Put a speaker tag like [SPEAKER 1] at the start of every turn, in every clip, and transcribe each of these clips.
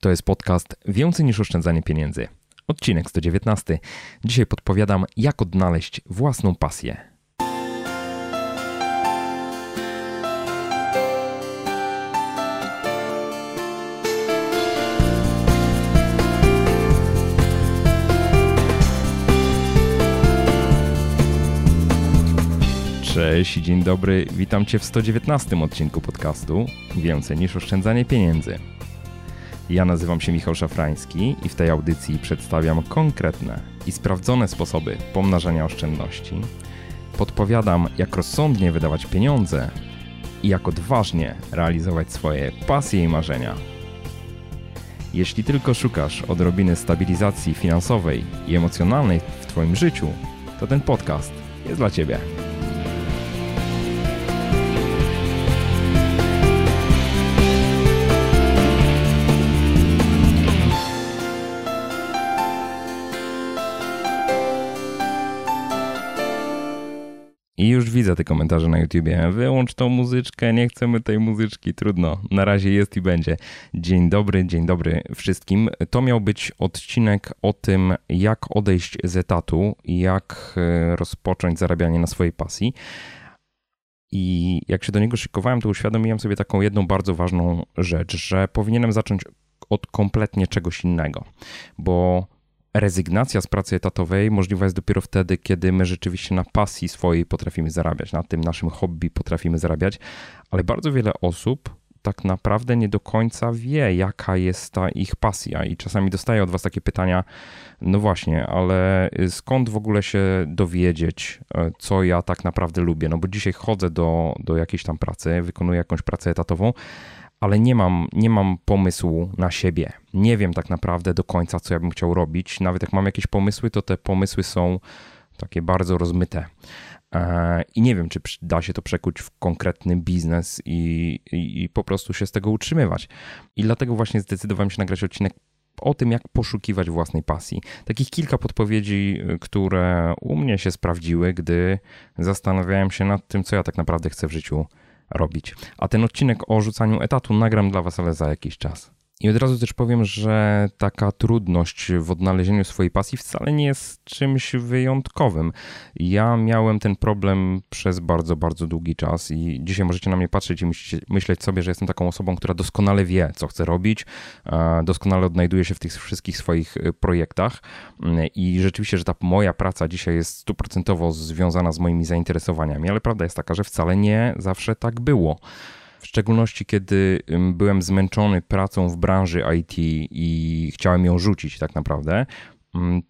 [SPEAKER 1] To jest podcast Więcej niż oszczędzanie pieniędzy. Odcinek 119. Dzisiaj podpowiadam, jak odnaleźć własną pasję. Cześć i dzień dobry. Witam Cię w 119 odcinku podcastu Więcej niż oszczędzanie pieniędzy. Ja nazywam się Michał Szafrański i w tej audycji przedstawiam konkretne i sprawdzone sposoby pomnażania oszczędności. Podpowiadam, jak rozsądnie wydawać pieniądze i jak odważnie realizować swoje pasje i marzenia. Jeśli tylko szukasz odrobiny stabilizacji finansowej i emocjonalnej w Twoim życiu, to ten podcast jest dla Ciebie. I już widzę te komentarze na YouTubie. Wyłącz tą muzyczkę, nie chcemy tej muzyczki, trudno. Na razie jest i będzie. Dzień dobry, dzień dobry wszystkim. To miał być odcinek o tym, jak odejść z etatu jak e, rozpocząć zarabianie na swojej pasji. I jak się do niego szykowałem, to uświadomiłem sobie taką jedną bardzo ważną rzecz, że powinienem zacząć od kompletnie czegoś innego, bo rezygnacja z pracy etatowej możliwa jest dopiero wtedy, kiedy my rzeczywiście na pasji swojej potrafimy zarabiać, na tym naszym hobby potrafimy zarabiać, ale bardzo wiele osób tak naprawdę nie do końca wie, jaka jest ta ich pasja. I czasami dostaję od Was takie pytania, no właśnie, ale skąd w ogóle się dowiedzieć, e, co ja tak naprawdę lubię? No bo dzisiaj chodzę do, do jakiejś tam pracy, wykonuję jakąś pracę etatową, ale nie mam, nie mam pomysłu na siebie. Nie wiem tak naprawdę do końca, co ja bym chciał robić. Nawet jak mam jakieś pomysły, to te pomysły są takie bardzo rozmyte. E, I nie wiem, czy da się to przekuć w konkretny biznes i, i, i po prostu się z tego utrzymywać. I dlatego właśnie zdecydowałem się nagrać odcinek o tym, jak poszukiwać własnej pasji. Takich kilka podpowiedzi, które u mnie się sprawdziły, gdy zastanawiałem się nad tym, co ja tak naprawdę chcę w życiu robić. A ten odcinek o rzucaniu etatu nagram dla Was, ale za jakiś czas. I od razu też powiem, że taka trudność w odnalezieniu swojej pasji wcale nie jest czymś wyjątkowym. Ja miałem ten problem przez bardzo, bardzo długi czas i dzisiaj możecie na mnie patrzeć i myśleć sobie, że jestem taką osobą, która doskonale wie, co chce robić, doskonale odnajduje się w tych wszystkich swoich y, projektach i rzeczywiście, że ta moja praca dzisiaj jest stuprocentowo związana z moimi zainteresowaniami, ale prawda jest taka, że wcale nie zawsze tak było. W szczególności, kiedy byłem zmęczony pracą w branży IT i chciałem ją rzucić tak naprawdę,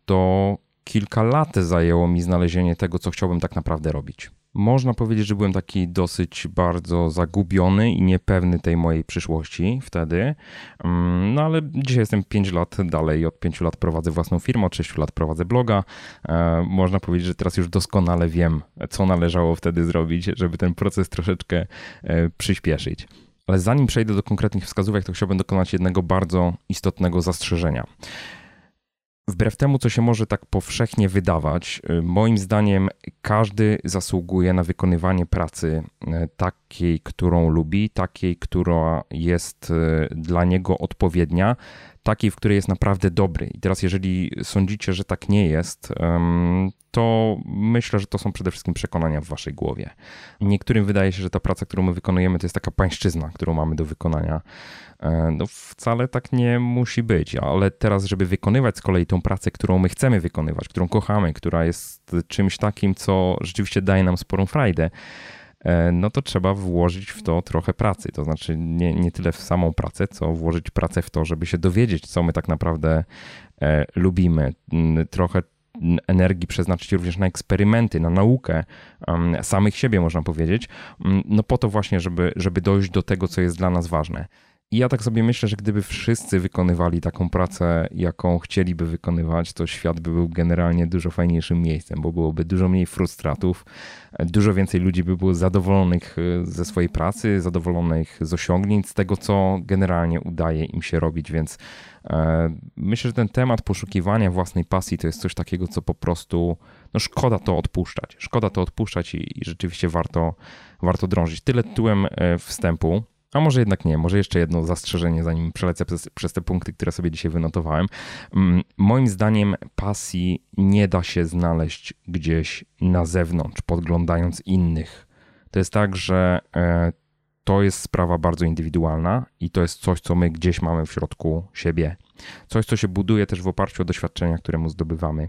[SPEAKER 1] to kilka lat zajęło mi znalezienie tego, co chciałbym tak naprawdę robić. Można powiedzieć, że byłem taki dosyć bardzo zagubiony i niepewny tej mojej przyszłości wtedy. Mm, no ale dzisiaj jestem 5 lat dalej, od 5 lat prowadzę własną firmę, od 6 lat prowadzę bloga. E, można powiedzieć, że teraz już doskonale wiem, co należało wtedy zrobić, żeby ten proces troszeczkę e, przyspieszyć. Ale zanim przejdę do konkretnych wskazówek, to chciałbym dokonać jednego bardzo istotnego zastrzeżenia. Wbrew temu, co się może tak powszechnie wydawać, y, moim zdaniem każdy zasługuje na wykonywanie pracy y, takiej, którą lubi, takiej, która jest y, dla niego odpowiednia, takiej, w której jest naprawdę dobry. I teraz, jeżeli sądzicie, że tak nie jest, to myślę, że to są przede wszystkim przekonania w waszej głowie. Niektórym wydaje się, że ta praca, którą my wykonujemy, to jest taka pańszczyzna, którą mamy do wykonania. E, no wcale tak nie musi być, ale teraz, żeby wykonywać z kolei tą pracę, którą my chcemy wykonywać, którą kochamy, która jest czymś takim, co rzeczywiście daje nam sporą frajdę, e, no to trzeba włożyć w to trochę pracy. To znaczy nie, nie tyle w samą pracę, co włożyć pracę w to, żeby się dowiedzieć, co my tak naprawdę e, lubimy. Trochę energii przeznaczyć również na eksperymenty, na naukę samych siebie, można powiedzieć, no po to właśnie, żeby, żeby dojść do tego, co jest dla nas ważne. I ja tak sobie myślę, że gdyby wszyscy wykonywali taką pracę, jaką chcieliby wykonywać, to świat by był generalnie dużo fajniejszym miejscem, bo byłoby dużo mniej frustratów, dużo więcej ludzi by było zadowolonych e, ze swojej pracy, zadowolonych z osiągnięć, z tego, co generalnie udaje im się robić, więc e, myślę, że ten temat poszukiwania własnej pasji to jest coś takiego, co po prostu no szkoda to odpuszczać. Szkoda to odpuszczać i, i rzeczywiście warto, warto drążyć. Tyle tytułem e, wstępu. A może jednak nie, może jeszcze jedno zastrzeżenie, zanim przelecę przez, przez, te punkty, które sobie dzisiaj wynotowałem. Mm, moim zdaniem pasji nie da się znaleźć gdzieś na zewnątrz, podglądając innych. To jest tak, że e, to jest sprawa bardzo indywidualna i to jest coś, co my gdzieś mamy w środku siebie. Coś, co się buduje też w oparciu o doświadczenia, które mu zdobywamy.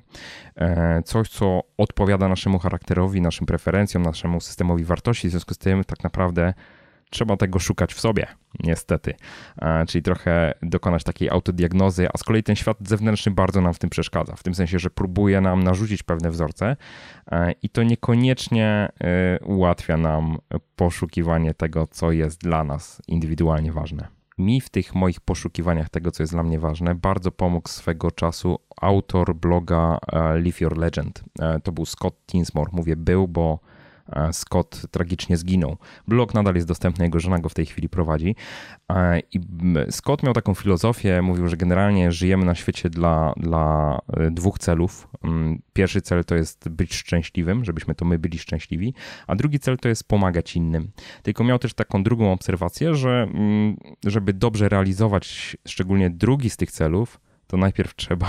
[SPEAKER 1] E, coś, co odpowiada naszemu charakterowi, naszym preferencjom, naszemu systemowi wartości. W związku z tym, tak naprawdę trzeba tego szukać w sobie, niestety. E, czyli trochę dokonać takiej autodiagnozy, a z kolei ten świat zewnętrzny bardzo nam w tym przeszkadza. W tym sensie, że próbuje nam narzucić pewne wzorce e, i to niekoniecznie e, ułatwia nam poszukiwanie tego, co jest dla nas indywidualnie ważne. Mi w tych moich poszukiwaniach tego, co jest dla mnie ważne, bardzo pomógł swego czasu autor bloga Live Your Legend. To był Scott Tinsmore. Mówię był, bo Scott tragicznie zginął. Blog nadal jest dostępny, jego żona go w tej chwili prowadzi. I Scott miał taką filozofię, mówił, że generalnie żyjemy na świecie dla, dla e, dwóch celów. Mm, pierwszy cel to jest być szczęśliwym, żebyśmy to my byli szczęśliwi, a drugi cel to jest pomagać innym. Tylko miał też taką drugą obserwację, że mm, żeby dobrze realizować szczególnie drugi z tych celów, to najpierw trzeba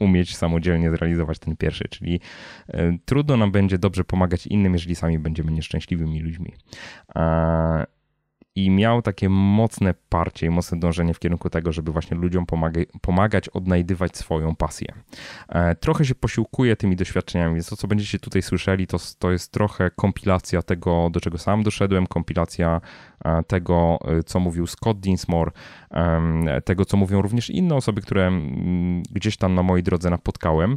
[SPEAKER 1] umieć samodzielnie zrealizować ten pierwszy, czyli e, trudno nam będzie dobrze pomagać innym, jeżeli sami będziemy nieszczęśliwymi ludźmi i miał takie mocne parcie i mocne dążenie w kierunku tego, żeby właśnie ludziom pomaga pomagać odnajdywać swoją pasję. E, trochę się posiłkuje tymi doświadczeniami, więc to, co będziecie tutaj słyszeli, to, to jest trochę kompilacja tego, do czego sam doszedłem, kompilacja tego, e, co mówił Scott Dinsmore, tego, co mówią również inne osoby, które mm, gdzieś tam na mojej drodze napotkałem,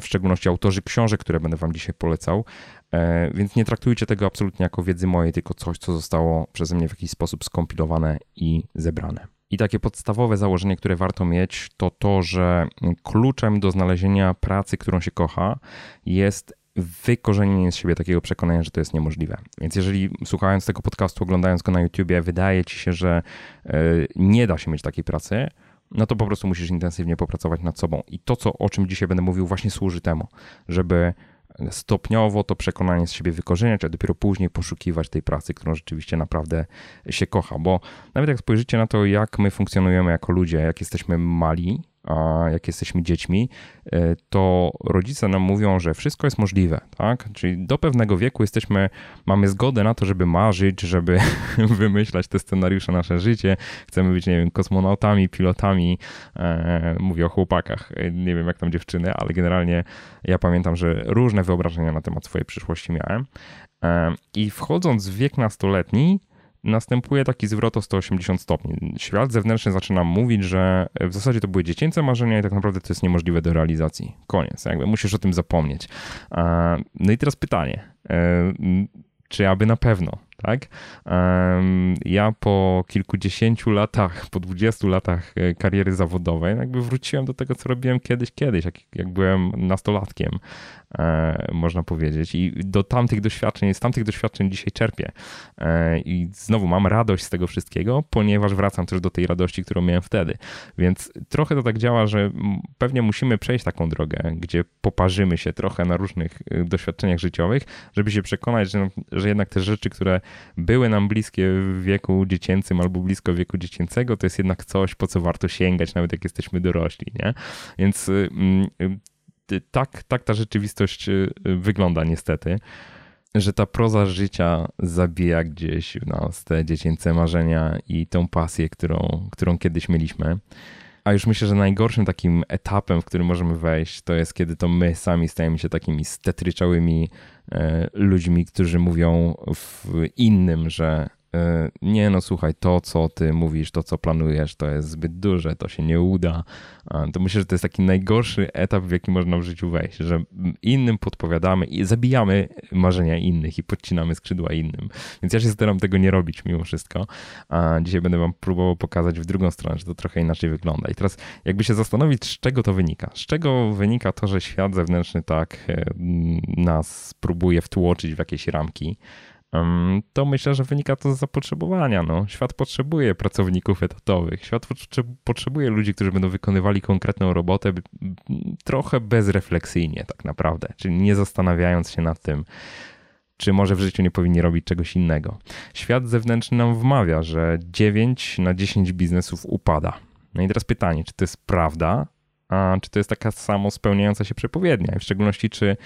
[SPEAKER 1] w szczególności autorzy książek, które będę wam dzisiaj polecał. E, więc nie traktujcie tego absolutnie jako wiedzy mojej, tylko coś, co zostało przeze mnie w jakiś sposób skompilowane i zebrane. I takie podstawowe założenie, które warto mieć, to to, że kluczem do znalezienia pracy, którą się kocha, jest wykorzenienie z siebie takiego przekonania, że to jest niemożliwe. Więc jeżeli słuchając tego podcastu, oglądając go na YouTubie, wydaje ci się, że e, nie da się mieć takiej pracy, no to po prostu musisz intensywnie popracować nad sobą. I to, co, o czym dzisiaj będę mówił, właśnie służy temu, żeby stopniowo to przekonanie z siebie wykorzeniać, a dopiero później poszukiwać tej pracy, którą rzeczywiście naprawdę się kocha. Bo nawet jak spojrzycie na to, jak my funkcjonujemy jako ludzie, jak jesteśmy mali, a jak jesteśmy dziećmi, e, to rodzice nam mówią, że wszystko jest możliwe, tak? Czyli do pewnego wieku jesteśmy, mamy zgodę na to, żeby marzyć, żeby wymyślać te scenariusze na nasze życie. Chcemy być, nie wiem, kosmonautami, pilotami. E, mówię o chłopakach, e, nie wiem jak tam dziewczyny, ale generalnie ja pamiętam, że różne wyobrażenia na temat swojej przyszłości miałem. I wchodząc w wiek nastoletni, następuje taki zwrot o 180 stopni. Świat zewnętrzny zaczyna mówić, że w zasadzie to były dziecięce marzenia i tak naprawdę to jest niemożliwe do realizacji. Koniec, jakby musisz o tym zapomnieć. No i teraz pytanie, e, czy aby na pewno, tak? Ja po kilkudziesięciu latach, po dwudziestu latach e, kariery zawodowej, jakby wróciłem do tego, co robiłem kiedyś, kiedyś, jak, jak byłem nastolatkiem. E, można powiedzieć. I do tamtych doświadczeń, z tamtych doświadczeń dzisiaj czerpię. E, I znowu mam radość z tego wszystkiego, ponieważ wracam też do tej radości, którą miałem wtedy. Więc trochę to tak działa, że pewnie musimy przejść taką drogę, gdzie poparzymy się trochę na różnych doświadczeniach życiowych, żeby się przekonać, że, że jednak te rzeczy, które były nam bliskie w wieku dziecięcym albo blisko wieku dziecięcego, to jest jednak coś, po co warto sięgać, nawet jak jesteśmy dorośli, nie? Więc y, y, tak, tak ta rzeczywistość y, wygląda niestety, że ta proza życia zabija gdzieś w nas te dziecięce marzenia i tą pasję, którą, którą kiedyś mieliśmy. A już myślę, że najgorszym takim etapem, w którym możemy wejść, to jest kiedy to my sami stajemy się takimi stetryczałymi ludźmi, którzy mówią w innym, że E, nie no słuchaj, to co ty mówisz, to co planujesz, to jest zbyt duże, to się nie uda, to myślę, że to jest taki najgorszy etap, w jaki można w życiu wejść, że innym podpowiadamy i zabijamy marzenia innych i podcinamy skrzydła innym. Więc ja się staram tego nie robić mimo wszystko. A dzisiaj będę wam próbował pokazać w drugą stronę, że to trochę inaczej wygląda. I teraz jakby się zastanowić, z czego to wynika? Z czego wynika to, że świat zewnętrzny tak e, nas próbuje wtłoczyć w jakieś ramki, to myślę, że wynika to z zapotrzebowania. No. Świat potrzebuje pracowników etatowych, świat potrzebuje ludzi, którzy będą wykonywali konkretną robotę trochę bezrefleksyjnie tak naprawdę, czyli nie zastanawiając się nad tym, czy może w życiu nie powinni robić czegoś innego. Świat zewnętrzny nam wmawia, że 9 na 10 biznesów upada. No i teraz pytanie, czy to jest prawda, a czy to jest taka samo spełniająca się przepowiednia? I w szczególności, czy,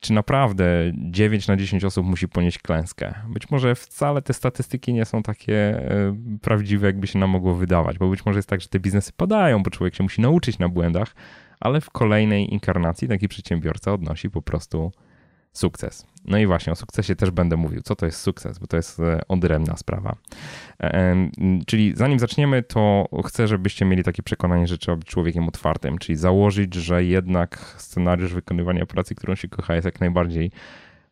[SPEAKER 1] czy naprawdę 9 na 10 osób musi ponieść klęskę? Być może wcale te statystyki nie są takie e, prawdziwe, jakby się nam mogło wydawać, bo być może jest tak, że te biznesy padają, bo człowiek się musi nauczyć na błędach, ale w kolejnej inkarnacji taki przedsiębiorca odnosi po prostu sukces. No i właśnie o sukcesie też będę mówił. Co to jest sukces? Bo to jest e, odrębna sprawa. E, czyli zanim zaczniemy, to chcę, żebyście mieli takie przekonanie, że trzeba być człowiekiem otwartym, czyli założyć, że jednak scenariusz wykonywania pracy, którą się kocha, jest jak najbardziej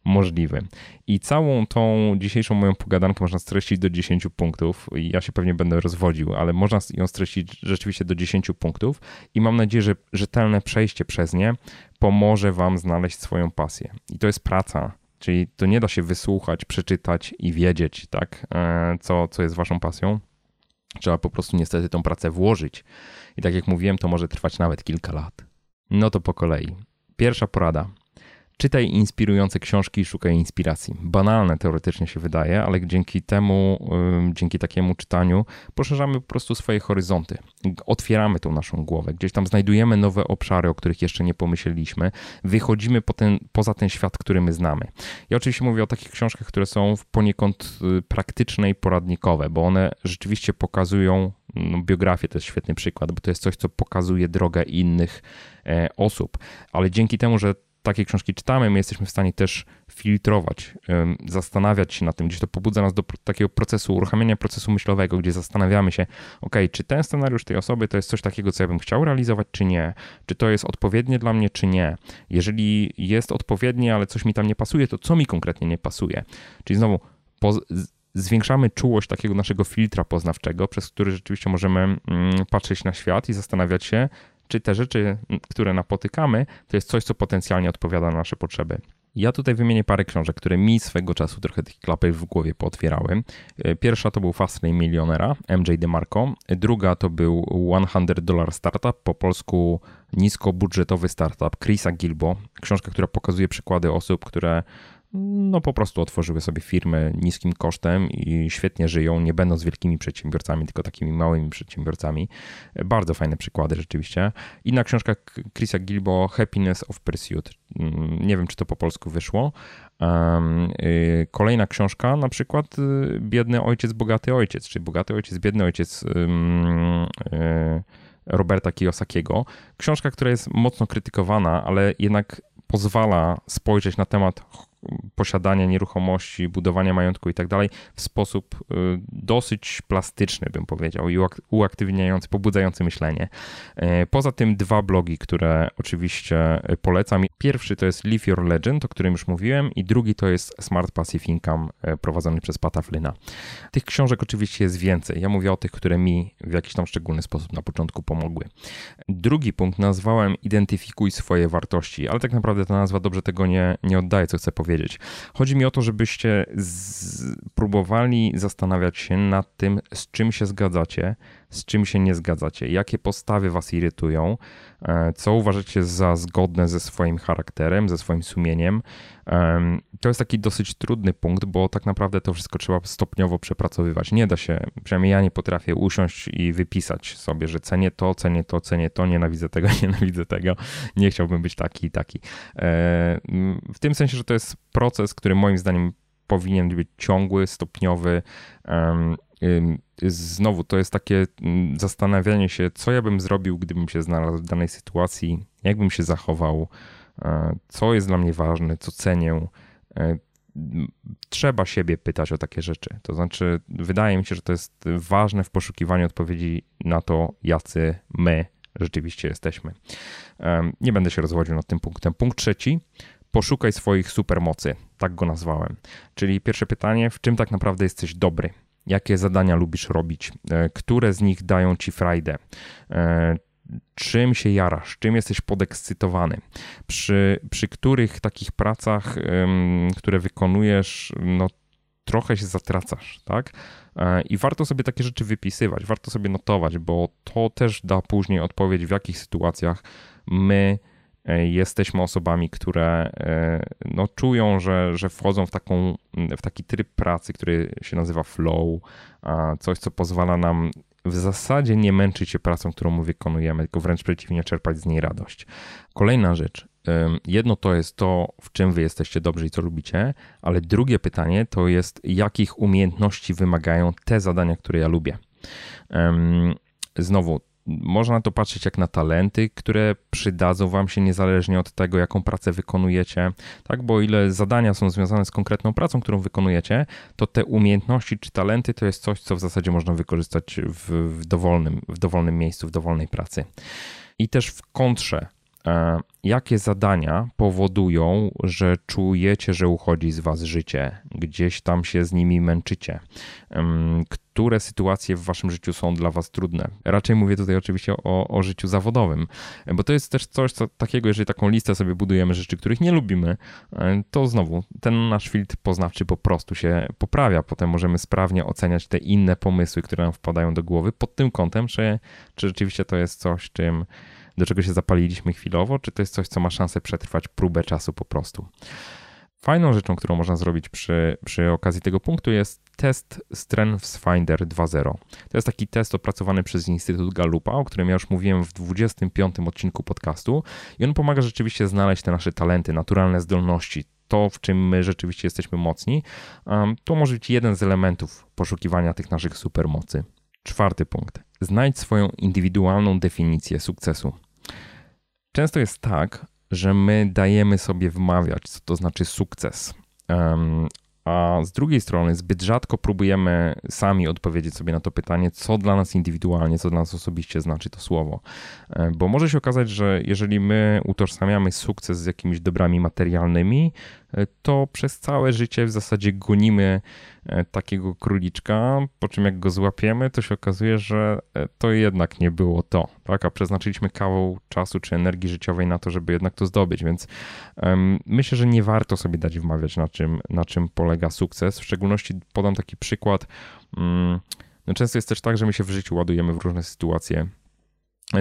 [SPEAKER 1] możliwy. I całą tą dzisiejszą moją pogadankę można streścić do 10 punktów. Ja się pewnie będę rozwodził, ale można ją streścić rzeczywiście do 10 punktów i mam nadzieję, że rzetelne przejście przez nie pomoże Wam znaleźć swoją pasję. I to jest praca. Czyli to nie da się wysłuchać, przeczytać i wiedzieć, tak, e, co, co jest Waszą pasją. Trzeba po prostu niestety tą pracę włożyć. I tak jak mówiłem, to może trwać nawet kilka lat. No to po kolei. Pierwsza porada. Czytaj inspirujące książki i szukaj inspiracji. Banalne teoretycznie się wydaje, ale dzięki temu, dzięki takiemu czytaniu poszerzamy po prostu swoje horyzonty. Otwieramy tą naszą głowę, gdzieś tam znajdujemy nowe obszary, o których jeszcze nie pomyśleliśmy. Wychodzimy po ten, poza ten świat, który my znamy. Ja oczywiście mówię o takich książkach, które są poniekąd y, praktyczne i poradnikowe, bo one rzeczywiście pokazują no, biografię to jest świetny przykład, bo to jest coś, co pokazuje drogę innych e, osób, ale dzięki temu, że takie książki czytamy, my jesteśmy w stanie też filtrować, zastanawiać się nad tym, gdzieś to pobudza nas do takiego procesu, uruchamiania procesu myślowego, gdzie zastanawiamy się, ok, czy ten scenariusz tej osoby to jest coś takiego, co ja bym chciał realizować, czy nie? Czy to jest odpowiednie dla mnie, czy nie? Jeżeli jest odpowiednie, ale coś mi tam nie pasuje, to co mi konkretnie nie pasuje? Czyli znowu, zwiększamy czułość takiego naszego filtra poznawczego, przez który rzeczywiście możemy mm, patrzeć na świat i zastanawiać się, czy te rzeczy, które napotykamy, to jest coś, co potencjalnie odpowiada na nasze potrzeby. Ja tutaj wymienię parę książek, które mi swego czasu trochę tych klapek w głowie pootwierały. E, pierwsza to był Fastlane Milionera, MJ DeMarco. Druga to był 100 Dollar Startup, po polsku niskobudżetowy startup Chrisa Gilbo. Książka, która pokazuje przykłady osób, które no po prostu otworzyły sobie firmy niskim kosztem i świetnie żyją, nie będąc wielkimi przedsiębiorcami, tylko takimi małymi przedsiębiorcami. Bardzo fajne przykłady rzeczywiście. Inna książka Chrisa Gilbo, Happiness of Pursuit. Mm, nie wiem, czy to po polsku wyszło. Y, kolejna książka, na przykład y, Biedny ojciec, bogaty ojciec, czyli bogaty ojciec, biedny ojciec y, Roberta Kiyosakiego. Książka, która jest mocno krytykowana, ale jednak pozwala spojrzeć na temat posiadania nieruchomości, budowania majątku i tak dalej w sposób y, dosyć plastyczny, bym powiedział, i uaktywniający, pobudzający myślenie. E, poza tym dwa blogi, które oczywiście polecam. Pierwszy to jest Live Your Legend, o którym już mówiłem, i drugi to jest Smart Passive Income e, prowadzony przez Pata Flyna. Tych książek oczywiście jest więcej. Ja mówię o tych, które mi w jakiś tam szczególny sposób na początku pomogły. Drugi punkt nazwałem Identyfikuj swoje wartości, ale tak naprawdę ta nazwa dobrze tego nie, nie oddaje, co chcę powiedzieć. Chodzi mi o to, żebyście próbowali zastanawiać się nad tym, z czym się zgadzacie, z czym się nie zgadzacie, jakie postawy was irytują, e, co uważacie za zgodne ze swoim charakterem, ze swoim sumieniem. To jest taki dosyć trudny punkt, bo tak naprawdę to wszystko trzeba stopniowo przepracowywać. Nie da się, przynajmniej ja nie potrafię usiąść i wypisać sobie, że cenię to, cenię to, cenię to, nienawidzę tego, nienawidzę tego, nie chciałbym być taki i taki. E, w tym sensie, że to jest proces, który moim zdaniem powinien być ciągły, stopniowy znowu to jest takie mm, zastanawianie się, co ja bym zrobił, gdybym się znalazł w danej sytuacji, jak bym się zachował, e, co jest dla mnie ważne, co cenię. E, trzeba siebie pytać o takie rzeczy. To znaczy, wydaje mi się, że to jest ważne w poszukiwaniu odpowiedzi na to, jacy my rzeczywiście jesteśmy. Nie będę się rozwodził nad tym punktem. Punkt trzeci. Poszukaj swoich supermocy. Tak go nazwałem. Czyli pierwsze pytanie, w czym tak naprawdę jesteś dobry? Jakie zadania lubisz robić, e, które z nich dają ci frajdę, e, czym się jarasz, czym jesteś podekscytowany, przy, przy których takich pracach, które wykonujesz, no trochę się zatracasz, tak? E, I warto sobie takie rzeczy wypisywać, warto sobie notować, bo to też da później odpowiedź, w jakich sytuacjach my jesteśmy osobami, które no, czują, że, że wchodzą w, taką, w taki tryb pracy, który się nazywa flow, coś, co pozwala nam w zasadzie nie męczyć się pracą, którą wykonujemy, tylko wręcz przeciwnie, czerpać z niej radość. Kolejna rzecz. Jedno to jest to, w czym wy jesteście dobrzy i co lubicie, ale drugie pytanie to jest, jakich umiejętności wymagają te zadania, które ja lubię. Znowu, można na to patrzeć jak na talenty, które przydadzą wam się niezależnie od tego, jaką pracę wykonujecie, tak? Bo o ile zadania są związane z konkretną pracą, którą wykonujecie, to te umiejętności czy talenty to jest coś, co w zasadzie można wykorzystać w, w dowolnym, w dowolnym miejscu, w dowolnej pracy. I też w kontrze jakie zadania powodują, że czujecie, że uchodzi z was życie, gdzieś tam się z nimi męczycie, które sytuacje w waszym życiu są dla was trudne. Raczej mówię tutaj oczywiście o, o życiu zawodowym, bo to jest też coś co, takiego, jeżeli taką listę sobie budujemy rzeczy, których nie lubimy, e, to znowu ten nasz filtr poznawczy po prostu się poprawia. Potem możemy sprawnie oceniać te inne pomysły, które nam wpadają do głowy pod tym kątem, czy, czy rzeczywiście to jest coś, czym do czego się zapaliliśmy chwilowo, czy to jest coś, co ma szansę przetrwać próbę czasu po prostu. Fajną rzeczą, którą można zrobić przy, przy okazji tego punktu jest test Strengths Finder 2.0. To jest taki test opracowany przez Instytut Gallupa, o którym ja już mówiłem w 25 odcinku podcastu i on pomaga rzeczywiście znaleźć te nasze talenty, naturalne zdolności, to, w czym my rzeczywiście jesteśmy mocni. To może być jeden z elementów poszukiwania tych naszych supermocy. Czwarty punkt. Znajdź swoją indywidualną definicję sukcesu. Często jest tak, że my dajemy sobie wmawiać, co to znaczy sukces. Um, a z drugiej strony zbyt rzadko próbujemy sami odpowiedzieć sobie na to pytanie, co dla nas indywidualnie, co dla nas osobiście znaczy to słowo. Bo może się okazać, że jeżeli my utożsamiamy sukces z jakimiś dobrami materialnymi, to przez całe życie w zasadzie gonimy e, takiego króliczka, po czym jak go złapiemy, to się okazuje, że to jednak nie było to, tak? A przeznaczyliśmy kawał czasu czy energii życiowej na to, żeby jednak to zdobyć, więc um, myślę, że nie warto sobie dać wmawiać, na czym, na czym polega sukces. W szczególności podam taki przykład. Um, no często jest też tak, że my się w życiu ładujemy w różne sytuacje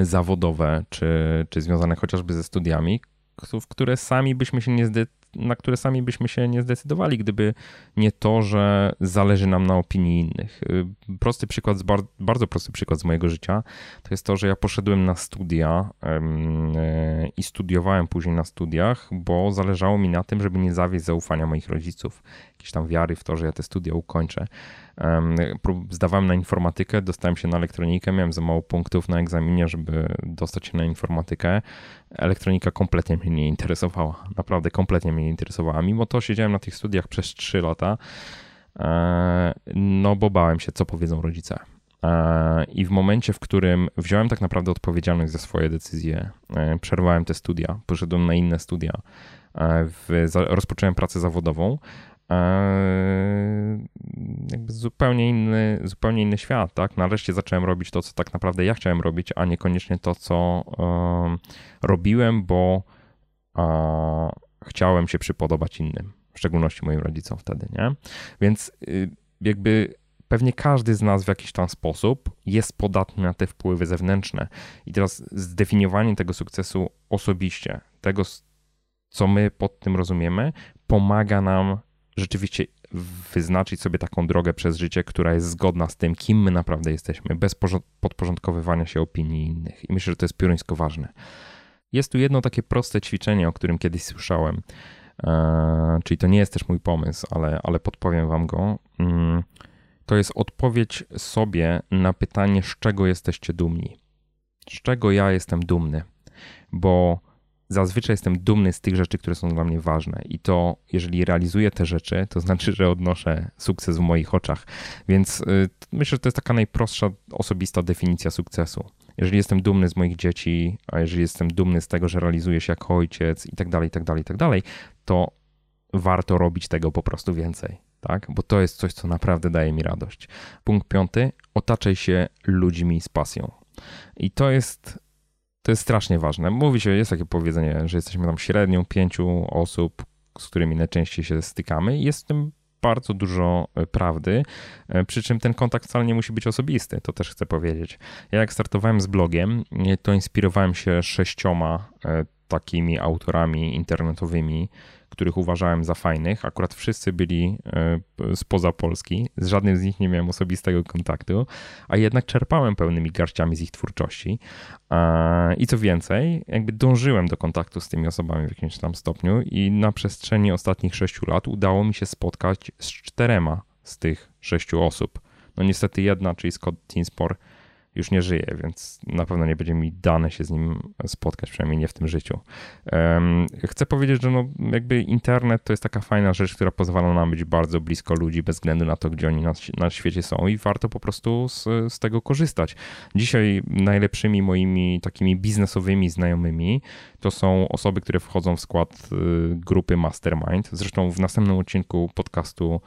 [SPEAKER 1] zawodowe, czy, czy związane chociażby ze studiami, w które sami byśmy się nie na które sami byśmy się nie zdecydowali, gdyby nie to, że zależy nam na opinii innych. Y, prosty przykład, bardzo prosty przykład z mojego życia, to jest to, że ja poszedłem na studia e, i studiowałem później na studiach, bo zależało mi na tym, żeby nie zawieść zaufania moich rodziców, jakieś tam wiary w to, że ja te studia ukończę. Zdawałem na informatykę, dostałem się na elektronikę, miałem za mało punktów na egzaminie, żeby dostać się na informatykę. Elektronika kompletnie mnie nie interesowała. Naprawdę kompletnie mnie nie interesowała. Mimo to siedziałem na tych studiach przez 3 lata, e, no bo bałem się, co powiedzą rodzice. E, I w momencie, w którym wziąłem tak naprawdę odpowiedzialność za swoje decyzje, e, przerwałem te studia, poszedłem na inne studia, rozpocząłem pracę zawodową, jakby zupełnie inny, zupełnie inny świat, tak? Nareszcie zacząłem robić to, co tak naprawdę ja chciałem robić, a niekoniecznie to, co robiłem, bo chciałem się przypodobać innym, w szczególności moim rodzicom wtedy, nie? Więc y, jakby pewnie każdy z nas w jakiś tam sposób jest podatny na te wpływy zewnętrzne. I teraz zdefiniowanie tego sukcesu osobiście, tego, co my pod tym rozumiemy, pomaga nam rzeczywiście wyznaczyć sobie taką drogę przez życie, która jest zgodna z tym, kim my naprawdę jesteśmy, bez podporządkowywania się opinii innych. I myślę, że to jest pioruńsko ważne. Jest tu jedno takie proste ćwiczenie, o którym kiedyś słyszałem, e, czyli to nie jest też mój pomysł, ale, ale podpowiem wam go. Mm, to jest odpowiedź sobie na pytanie, z czego jesteście dumni. Z czego ja jestem dumny? Bo zazwyczaj jestem dumny z tych rzeczy, które są dla mnie ważne. I to, jeżeli realizuję te rzeczy, to znaczy, że odnoszę sukces w moich oczach. Więc y, myślę, że to jest taka najprostsza, osobista definicja sukcesu. Jeżeli jestem dumny z moich dzieci, a jeżeli jestem dumny z tego, że realizuję się jako ojciec i tak dalej, i tak dalej, i tak dalej, to warto robić tego po prostu więcej. Tak? Bo to jest coś, co naprawdę daje mi radość. Punkt piąty. Otaczaj się ludźmi z pasją. I to jest to jest strasznie ważne. Mówi się, jest takie powiedzenie, że jesteśmy tam średnią pięciu osób, z którymi najczęściej się stykamy. Jest w tym bardzo dużo e, prawdy, e, przy czym ten kontakt wcale nie musi być osobisty, to też chcę powiedzieć. Ja jak startowałem z blogiem, to inspirowałem się sześcioma takimi autorami internetowymi, których uważałem za fajnych. Akurat wszyscy byli e, spoza Polski, z żadnym z nich nie miałem osobistego kontaktu, a jednak czerpałem pełnymi garściami z ich twórczości. I co więcej, jakby dążyłem do kontaktu z tymi osobami w jakimś tam stopniu i na przestrzeni ostatnich sześciu lat udało mi się spotkać z czterema z tych sześciu osób. No niestety jedna, czyli Scott Tinspor, już nie żyje, więc na pewno nie będzie mi dane się z nim spotkać, przynajmniej nie w tym życiu. Chcę powiedzieć, że no jakby internet to jest taka fajna rzecz, która pozwala nam być bardzo blisko ludzi, bez względu na to, gdzie oni na, na świecie są i warto po prostu z, z tego korzystać. Dzisiaj najlepszymi moimi takimi biznesowymi znajomymi to są osoby, które wchodzą w skład y, grupy Mastermind. Zresztą w następnym odcinku podcastu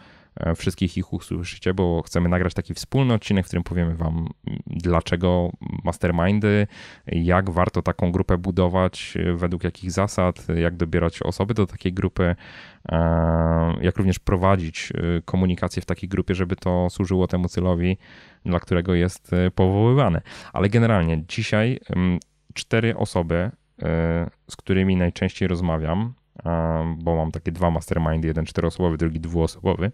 [SPEAKER 1] wszystkich ich usłyszycie, bo chcemy nagrać taki wspólny odcinek, w którym powiemy Wam, dlaczego mastermindy, jak warto taką grupę budować, według jakich zasad, jak dobierać osoby do takiej grupy, e, jak również prowadzić e, komunikację w takiej grupie, żeby to służyło temu celowi, dla którego jest powoływane. Ale generalnie dzisiaj cztery osoby, z którymi najczęściej rozmawiam, bo mam takie dwa mastermindy, jeden czteroosobowy, drugi dwuosobowy,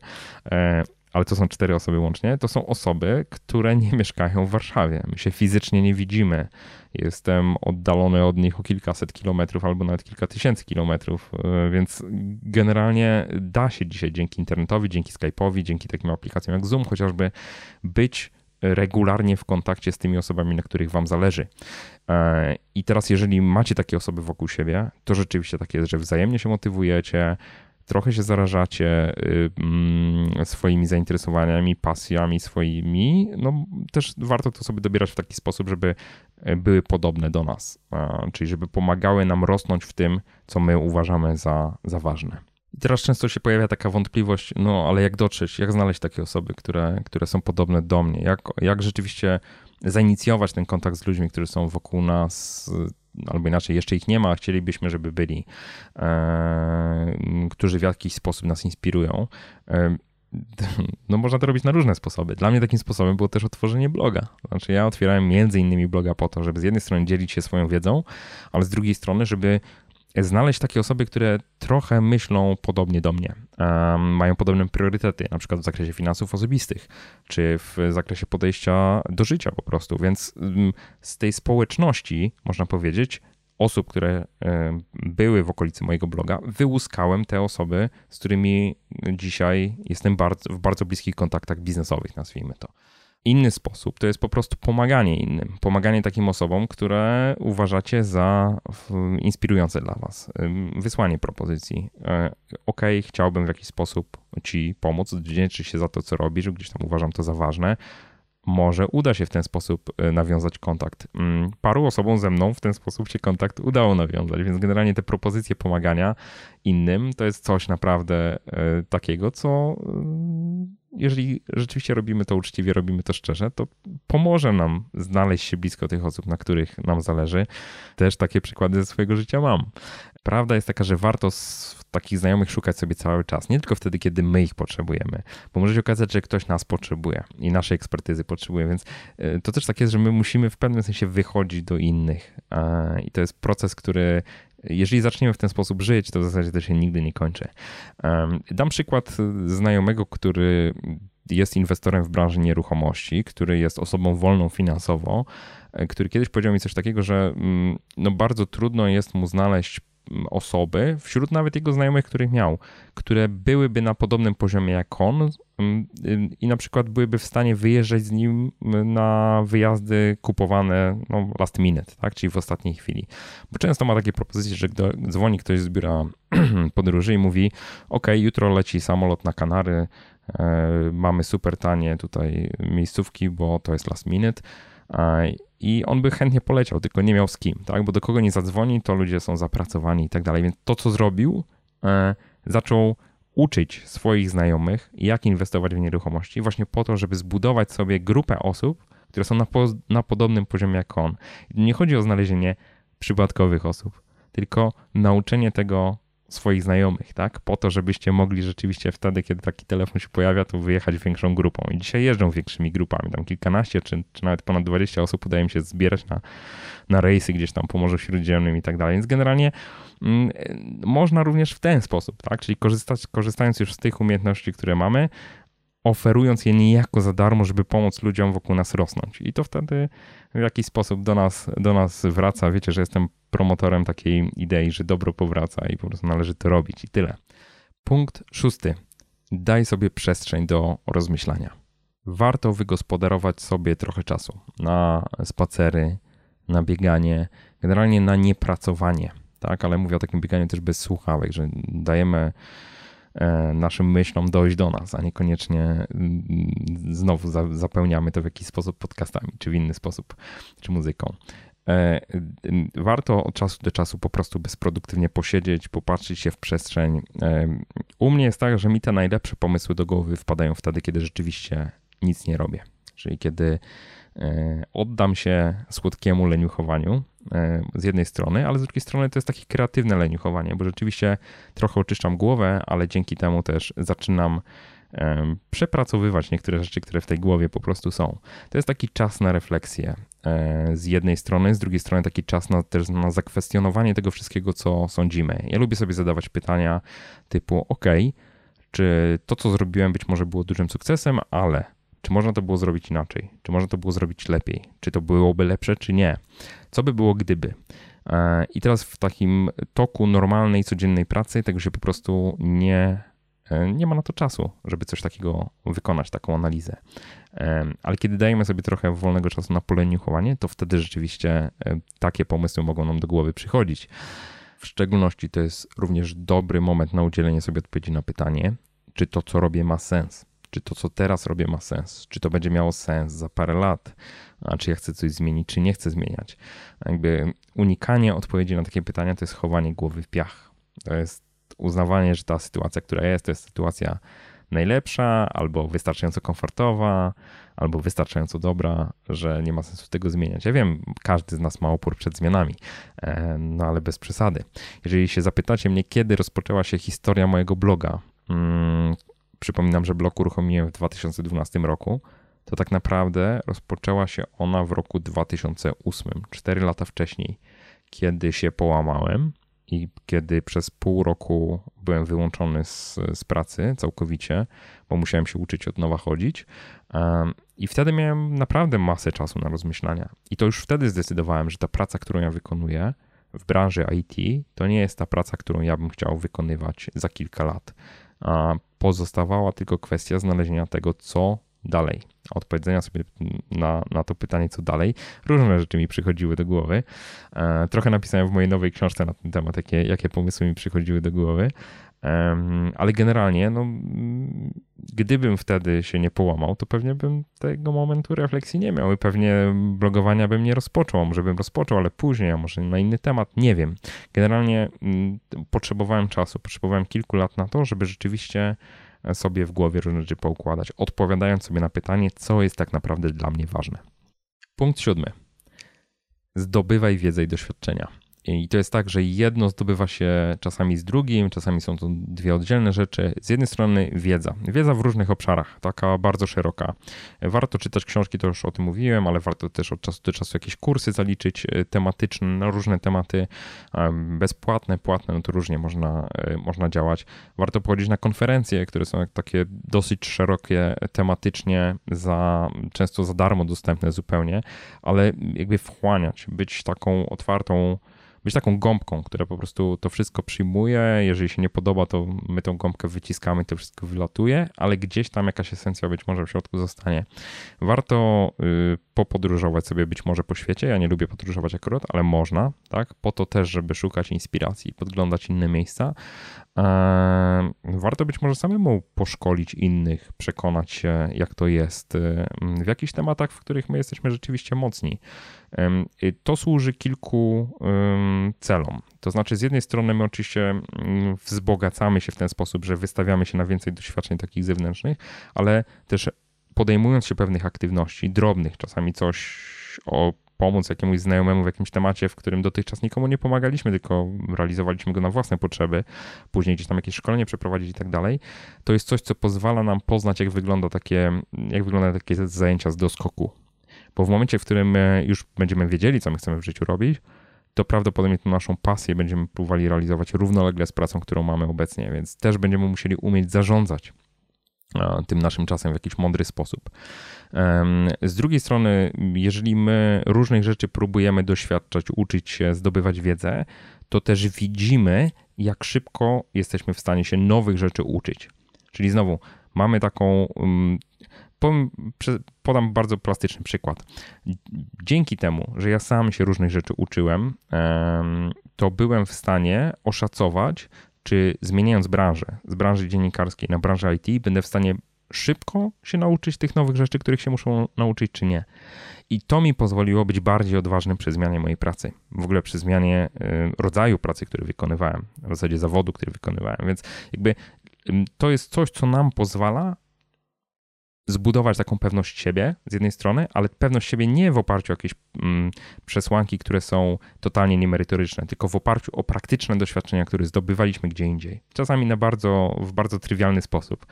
[SPEAKER 1] e, ale to są cztery osoby łącznie, to są osoby, które nie mieszkają w Warszawie. My się fizycznie nie widzimy. Jestem oddalony od nich o kilkaset kilometrów albo nawet kilka tysięcy kilometrów, e, więc generalnie da się dzisiaj dzięki internetowi, dzięki Skype'owi, dzięki takim aplikacjom jak Zoom chociażby być regularnie w kontakcie z tymi osobami, na których wam zależy. E, I teraz, jeżeli macie takie osoby wokół siebie, to rzeczywiście tak jest, że wzajemnie się motywujecie, trochę się zarażacie y, mm, swoimi zainteresowaniami, pasjami swoimi, no też warto to sobie dobierać w taki sposób, żeby e, były podobne do nas, czyli żeby pomagały nam rosnąć w tym, co my uważamy za, za ważne. I teraz często się pojawia taka wątpliwość, no ale jak dotrzeć, jak znaleźć takie osoby, które, które są podobne do mnie, jak, jak rzeczywiście zainicjować ten kontakt z ludźmi, którzy są wokół nas, albo inaczej, jeszcze ich nie ma, a chcielibyśmy, żeby byli, e, którzy w jakiś sposób nas inspirują. E, no można to robić na różne sposoby. Dla mnie takim sposobem było też otworzenie bloga. Znaczy ja otwierałem między innymi bloga po to, żeby z jednej strony dzielić się swoją wiedzą, ale z drugiej strony, żeby znaleźć takie osoby, które trochę myślą podobnie do mnie, mają podobne priorytety, na przykład w zakresie finansów osobistych, czy w zakresie podejścia do życia po prostu. Więc um, z tej społeczności, można powiedzieć, osób, które były w okolicy mojego bloga, wyłuskałem te osoby, z którymi dzisiaj jestem bardzo, w bardzo bliskich kontaktach biznesowych, nazwijmy to. Inny sposób to jest po prostu pomaganie innym. Pomaganie takim osobom, które uważacie za inspirujące dla Was. Wysłanie propozycji. E, ok, chciałbym w jakiś sposób Ci pomóc, wdzięczyć się za to, co robisz, gdzieś tam uważam to za ważne może uda się w ten sposób e, nawiązać kontakt. Mm, paru osobom ze mną w ten sposób się kontakt udało nawiązać, więc generalnie te propozycje pomagania innym to jest coś naprawdę e, takiego, co jeżeli rzeczywiście robimy to uczciwie, robimy to szczerze, to pomoże nam znaleźć się blisko tych osób, na których nam zależy. Też takie przykłady ze swojego życia mam. Prawda jest taka, że warto takich znajomych szukać sobie cały czas, nie tylko wtedy, kiedy my ich potrzebujemy, bo może się okazać, że ktoś nas potrzebuje i naszej ekspertyzy potrzebuje, więc e, to też tak jest, że my musimy w pewnym sensie wychodzić do innych i to jest proces, który jeżeli zaczniemy w ten sposób żyć, to w zasadzie to się nigdy nie kończy. Dam przykład znajomego, który jest inwestorem w branży nieruchomości, który jest osobą wolną finansowo, e, który kiedyś powiedział mi coś takiego, że mm, no bardzo trudno jest mu znaleźć osoby, wśród nawet jego znajomych, których miał, które byłyby na podobnym poziomie jak on i na przykład byłyby w stanie wyjeżdżać z nim na wyjazdy kupowane no, last minute, tak? czyli w ostatniej chwili. Bo często ma takie propozycje, że dzwoni ktoś z biura podróży i mówi: OK, jutro leci samolot na Kanary, e, mamy super tanie tutaj miejscówki, bo to jest last minute i on by chętnie poleciał, tylko nie miał z kim, tak? Bo do kogo nie zadzwoni, to ludzie są zapracowani i tak dalej. Więc to, co zrobił, e, zaczął uczyć swoich znajomych, jak inwestować w nieruchomości, właśnie po to, żeby zbudować sobie grupę osób, które są na, po, na podobnym poziomie jak on. Nie chodzi o znalezienie przypadkowych osób, tylko nauczenie tego swoich znajomych, tak? Po to, żebyście mogli rzeczywiście wtedy, kiedy taki telefon się pojawia, to wyjechać większą grupą. I dzisiaj jeżdżą większymi grupami, tam kilkanaście czy, czy nawet ponad 20 osób udaje mi się zbierać na, na rejsy gdzieś tam po Morzu Śródziemnym i tak dalej. Więc generalnie można również w ten sposób, tak? Czyli korzystać, korzystając już z tych umiejętności, które mamy, oferując je niejako za darmo, żeby pomóc ludziom wokół nas rosnąć. I to wtedy w jakiś sposób do nas, do nas wraca. Wiecie, że jestem promotorem takiej idei, że dobro powraca i po prostu należy to robić i tyle. Punkt szósty. Daj sobie przestrzeń do rozmyślania. Warto wygospodarować sobie trochę czasu na spacery, na bieganie, generalnie na niepracowanie, tak? Ale mówię o takim bieganiu też bez słuchawek, że dajemy E, naszym myślom dojść do nas, a niekoniecznie mm, znowu zapełniamy to w jakiś sposób podcastami, czy w inny sposób, czy muzyką. E, warto od czasu do czasu po prostu bezproduktywnie posiedzieć, popatrzeć się w przestrzeń. E, u mnie jest tak, że mi te najlepsze pomysły do głowy wpadają wtedy, kiedy rzeczywiście nic nie robię. Czyli kiedy oddam się słodkiemu leniuchowaniu, z jednej strony, ale z drugiej strony to jest takie kreatywne leniuchowanie, bo rzeczywiście trochę oczyszczam głowę, ale dzięki temu też zaczynam przepracowywać niektóre rzeczy, które w tej głowie po prostu są. To jest taki czas na refleksję e, z jednej strony, z drugiej strony taki czas na, też na zakwestionowanie tego wszystkiego, co sądzimy. Ja lubię sobie zadawać pytania typu, ok, czy to, co zrobiłem, być może było dużym sukcesem, ale czy można to było zrobić inaczej? Czy można to było zrobić lepiej? Czy to byłoby lepsze, czy nie? Co by było gdyby? E, I teraz w takim toku normalnej, codziennej pracy tego się po prostu nie, e, nie ma na to czasu, żeby coś takiego wykonać, taką analizę. E, ale kiedy dajemy sobie trochę wolnego czasu na poleniuchowanie, to wtedy rzeczywiście takie pomysły mogą nam do głowy przychodzić. W szczególności to jest również dobry moment na udzielenie sobie odpowiedzi na pytanie, czy to, co robię, ma sens czy to, co teraz robię, ma sens, czy to będzie miało sens za parę lat, a czy ja chcę coś zmienić, czy nie chcę zmieniać. Jakby unikanie odpowiedzi na takie pytania to jest chowanie głowy w piach. To jest uznawanie, że ta sytuacja, która jest, to jest sytuacja najlepsza, albo wystarczająco komfortowa, albo wystarczająco dobra, że nie ma sensu tego zmieniać. Ja wiem, każdy z nas ma opór przed zmianami, e, no ale bez przesady. Jeżeli się zapytacie mnie, kiedy rozpoczęła się historia mojego bloga, mm, Przypominam, że blok uruchomiłem w 2012 roku. To tak naprawdę rozpoczęła się ona w roku 2008, 4 lata wcześniej, kiedy się połamałem i kiedy przez pół roku byłem wyłączony z, z pracy całkowicie, bo musiałem się uczyć od nowa chodzić. I wtedy miałem naprawdę masę czasu na rozmyślania. I to już wtedy zdecydowałem, że ta praca, którą ja wykonuję w branży IT, to nie jest ta praca, którą ja bym chciał wykonywać za kilka lat a pozostawała tylko kwestia znalezienia tego, co dalej. Odpowiedzenia sobie na, na to pytanie, co dalej. Różne rzeczy mi przychodziły do głowy. E, trochę napisałem w mojej nowej książce na ten temat, jakie, jakie pomysły mi przychodziły do głowy. Ale generalnie, no, gdybym wtedy się nie połamał, to pewnie bym tego momentu refleksji nie miał i pewnie blogowania bym nie rozpoczął. Może bym rozpoczął, ale później, a może na inny temat, nie wiem. Generalnie mm, potrzebowałem czasu, potrzebowałem kilku lat na to, żeby rzeczywiście sobie w głowie różne rzeczy poukładać, odpowiadając sobie na pytanie, co jest tak naprawdę dla mnie ważne. Punkt siódmy. Zdobywaj wiedzę i doświadczenia. I to jest tak, że jedno zdobywa się czasami z drugim, czasami są to dwie oddzielne rzeczy. Z jednej strony wiedza, wiedza w różnych obszarach, taka bardzo szeroka. Warto czytać książki, to już o tym mówiłem, ale warto też od czasu do czasu jakieś kursy zaliczyć e, tematyczne na różne tematy, bezpłatne, płatne, no to różnie można, e, można działać. Warto pochodzić na konferencje, które są takie dosyć szerokie tematycznie, za, często za darmo dostępne zupełnie, ale jakby wchłaniać, być taką otwartą być taką gąbką, która po prostu to wszystko przyjmuje. Jeżeli się nie podoba, to my tą gąbkę wyciskamy, to wszystko wylatuje, ale gdzieś tam jakaś esencja być może w środku zostanie. Warto y, popodróżować sobie być może po świecie. Ja nie lubię podróżować akurat, ale można, tak? Po to też, żeby szukać inspiracji, podglądać inne miejsca. Warto być może samemu poszkolić innych, przekonać się, jak to jest y, w jakichś tematach, w których my jesteśmy rzeczywiście mocni. To służy kilku celom. To znaczy, z jednej strony, my oczywiście mm, wzbogacamy się w ten sposób, że wystawiamy się na więcej doświadczeń takich zewnętrznych, ale też podejmując się pewnych aktywności, drobnych, czasami coś o pomóc jakiemuś znajomemu w jakimś temacie, w którym dotychczas nikomu nie pomagaliśmy, tylko realizowaliśmy go na własne potrzeby, później gdzieś tam jakieś szkolenie przeprowadzić i tak dalej, to jest coś, co pozwala nam poznać, jak wygląda takie, jak wygląda takie zajęcia z doskoku. Bo w momencie, w którym już będziemy wiedzieli, co my chcemy w życiu robić, to prawdopodobnie tę naszą pasję będziemy próbowali realizować równolegle z pracą, którą mamy obecnie, więc też będziemy musieli umieć zarządzać tym naszym czasem w jakiś mądry sposób. Z drugiej strony, jeżeli my różnych rzeczy próbujemy doświadczać, uczyć się, zdobywać wiedzę, to też widzimy, jak szybko jesteśmy w stanie się nowych rzeczy uczyć. Czyli znowu, mamy taką. Podam bardzo plastyczny przykład. Dzięki temu, że ja sam się różnych rzeczy uczyłem, to byłem w stanie oszacować, czy zmieniając branżę z branży dziennikarskiej na branżę IT, będę w stanie szybko się nauczyć tych nowych rzeczy, których się muszą nauczyć, czy nie. I to mi pozwoliło być bardziej odważnym przy zmianie mojej pracy. W ogóle przy zmianie y, rodzaju pracy, który wykonywałem, w zasadzie zawodu, który wykonywałem. Więc jakby to jest coś, co nam pozwala zbudować taką pewność siebie z jednej strony, ale pewność siebie nie w oparciu o jakieś mm, przesłanki, które są totalnie niemerytoryczne, tylko w oparciu o praktyczne doświadczenia, które zdobywaliśmy gdzie indziej. Czasami na bardzo, w bardzo trywialny sposób.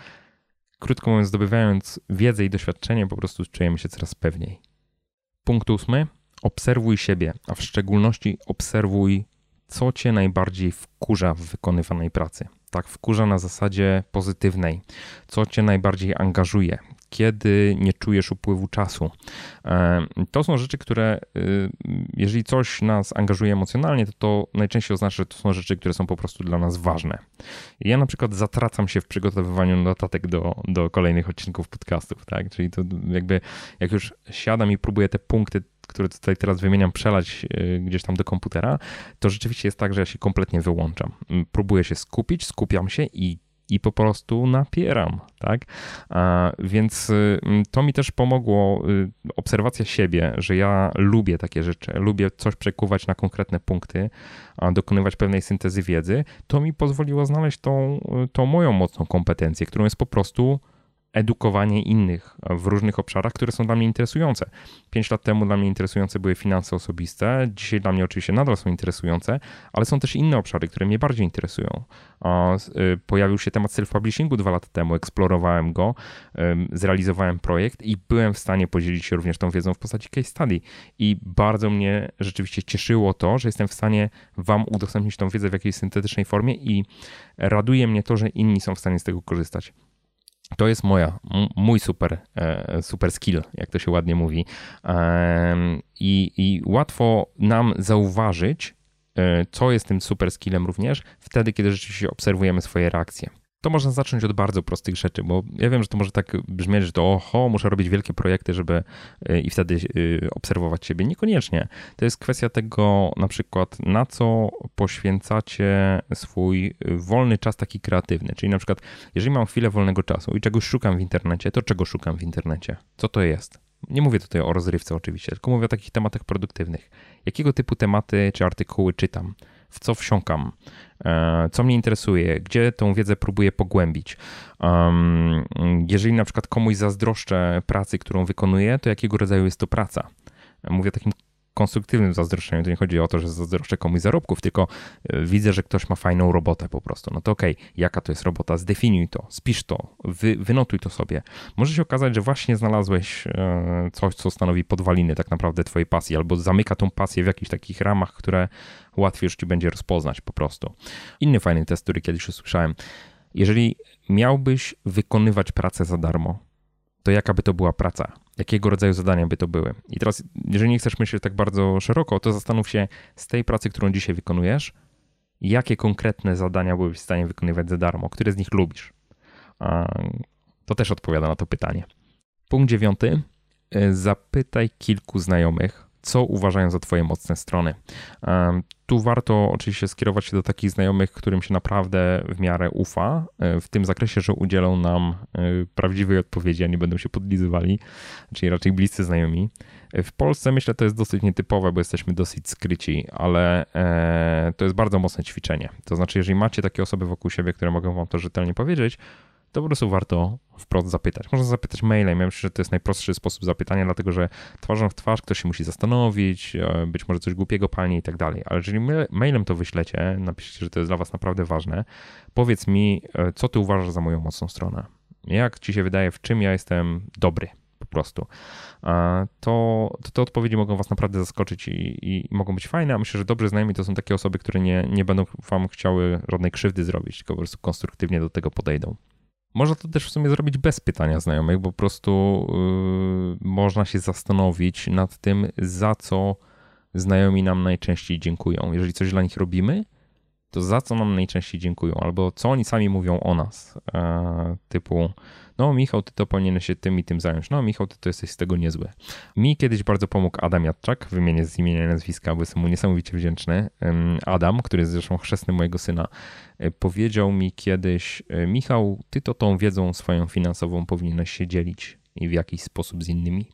[SPEAKER 1] Krótko mówiąc, zdobywając wiedzę i doświadczenie, po prostu czujemy się coraz pewniej. Punkt ósmy. Obserwuj siebie, a w szczególności obserwuj, co cię najbardziej wkurza w wykonywanej pracy tak wkurza na zasadzie pozytywnej. Co cię najbardziej angażuje? Kiedy nie czujesz upływu czasu? E, to są rzeczy, które, y, jeżeli coś nas angażuje emocjonalnie, to to najczęściej oznacza, że to są rzeczy, które są po prostu dla nas ważne. Ja na przykład zatracam się w przygotowywaniu notatek do, do kolejnych odcinków podcastów, tak? Czyli to jakby, jak już siadam i próbuję te punkty które tutaj teraz wymieniam, przelać e, gdzieś tam do komputera, to rzeczywiście jest tak, że ja się kompletnie wyłączam. Próbuję się skupić, skupiam się i i po prostu napieram, tak? Więc y, to mi też pomogło y, obserwacja siebie, że ja lubię takie rzeczy, lubię coś przekuwać na konkretne punkty, dokonywać pewnej syntezy wiedzy. To mi pozwoliło znaleźć tą, y, tą moją mocną kompetencję, którą jest po prostu edukowanie innych w różnych obszarach, które są dla mnie interesujące. Pięć lat temu dla mnie interesujące były finanse osobiste, dzisiaj dla mnie oczywiście nadal są interesujące, ale są też inne obszary, które mnie bardziej interesują. Y, pojawił się temat self-publishingu dwa lata temu, eksplorowałem go, zrealizowałem projekt i byłem w stanie podzielić się również tą wiedzą w postaci case study. I bardzo mnie rzeczywiście cieszyło to, że jestem w stanie Wam udostępnić tą wiedzę w jakiejś syntetycznej formie i raduje mnie to, że inni są w stanie z tego korzystać. To jest moja, mój super, e, super skill, jak to się ładnie mówi. I, I łatwo nam zauważyć, e, co jest tym super skillem również, wtedy, kiedy rzeczywiście obserwujemy swoje reakcje to można zacząć od bardzo prostych rzeczy, bo ja wiem, że to może tak brzmieć, że to oho, muszę robić wielkie projekty, żeby y, i wtedy y, obserwować siebie. Niekoniecznie. To jest kwestia tego na przykład, na co poświęcacie swój wolny czas taki kreatywny. Czyli na przykład, jeżeli mam chwilę wolnego czasu i czegoś szukam w internecie, to czego szukam w internecie? Co to jest? Nie mówię tutaj o rozrywce oczywiście, tylko mówię o takich tematach produktywnych. Jakiego typu tematy czy artykuły czytam? W co wsiąkam, e, co mnie interesuje, gdzie tą wiedzę próbuję pogłębić. Jeżeli na przykład komuś zazdroszczę pracy, którą wykonuję, to jakiego rodzaju jest to praca? Mówię o takim konstruktywnym zazdroszczeniu. To nie chodzi o to, że zazdroszczę komuś zarobków, tylko e, widzę, że ktoś ma fajną robotę po prostu. No to okej, okay, jaka to jest robota? Zdefiniuj to, spisz to, wy, wynotuj to sobie. Może się okazać, że właśnie znalazłeś e, coś, co stanowi podwaliny tak naprawdę twojej pasji, albo zamyka tą pasję w jakichś takich ramach, które łatwiej już ci będzie rozpoznać po prostu. Inny fajny test, który kiedyś usłyszałem. Jeżeli miałbyś wykonywać pracę za darmo, to jaka by to była praca? Jakiego rodzaju zadania by to były? I teraz, jeżeli nie chcesz myśleć tak bardzo szeroko, to zastanów się z tej pracy, którą dzisiaj wykonujesz, jakie konkretne zadania byłeś w stanie wykonywać za darmo, które z nich lubisz. To też odpowiada na to pytanie. Punkt dziewiąty. Zapytaj kilku znajomych, co uważają za Twoje mocne strony. Tu warto oczywiście skierować się do takich znajomych, którym się naprawdę w miarę ufa, e, w tym zakresie, że udzielą nam e, prawdziwej odpowiedzi, a nie będą się podlizywali, czyli raczej bliscy znajomi. E, w Polsce myślę, to jest dosyć nietypowe, bo jesteśmy dosyć skryci, ale to jest bardzo mocne ćwiczenie. To znaczy, jeżeli macie takie osoby wokół siebie, które mogą Wam to rzetelnie powiedzieć, to po prostu warto wprost zapytać. Można zapytać mailem. Ja myślę, że to jest najprostszy sposób zapytania, dlatego że twarzą w twarz ktoś się musi zastanowić, e, być może coś głupiego palnie i tak dalej. Ale jeżeli mailem to wyślecie, napiszcie, że to jest dla was naprawdę ważne, powiedz mi, e, co ty uważasz za moją mocną stronę. Jak ci się wydaje, w czym ja jestem dobry po prostu, to, to te odpowiedzi mogą was naprawdę zaskoczyć i, i, mogą być fajne, a myślę, że dobrze znajomi to są takie osoby, które nie, nie będą wam chciały żadnej krzywdy zrobić, tylko po prostu konstruktywnie do tego podejdą. Można to też w sumie zrobić bez pytania znajomych, bo po prostu yy, można się zastanowić nad tym, za co znajomi nam najczęściej dziękują. Jeżeli coś dla nich robimy, to za co nam najczęściej dziękują, albo co oni sami mówią o nas. E, typu, no Michał, ty to powinieneś się tym i tym zająć. No Michał, ty to jesteś z tego niezły. Mi kiedyś bardzo pomógł Adam Jadczak, wymienię z imienia i nazwiska, bo jestem mu niesamowicie wdzięczny. Adam, który jest zresztą chrzestnym mojego syna, e, powiedział mi kiedyś, e, Michał, ty to tą wiedzą swoją finansową powinieneś się dzielić i w jakiś sposób z innymi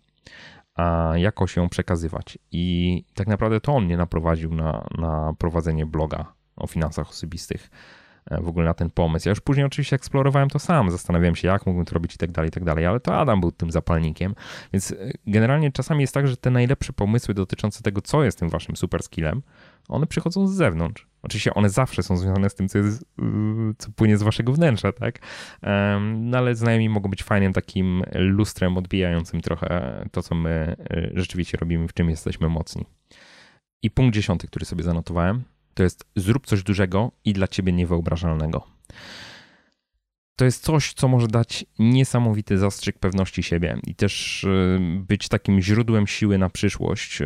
[SPEAKER 1] a jakoś ją przekazywać. I tak naprawdę to on mnie naprowadził na, na prowadzenie bloga o finansach osobistych w ogóle na ten pomysł. Ja już później oczywiście eksplorowałem to sam, zastanawiałem się, jak mógłbym to robić i tak dalej, i tak dalej, ale to Adam był tym zapalnikiem, więc e, generalnie czasami jest tak, że te najlepsze pomysły dotyczące tego, co jest tym waszym super skillem, one przychodzą z zewnątrz. Oczywiście one zawsze są związane z tym, co, jest, e, co płynie z waszego wnętrza, tak? No ale znajomi mogą być fajnym takim lustrem odbijającym trochę to, co my rzeczywiście robimy, w czym jesteśmy mocni. I punkt dziesiąty, który sobie zanotowałem, to jest zrób coś dużego i dla ciebie niewyobrażalnego. To jest coś, co może dać niesamowity zastrzyk pewności siebie i też y, być takim źródłem siły na przyszłość.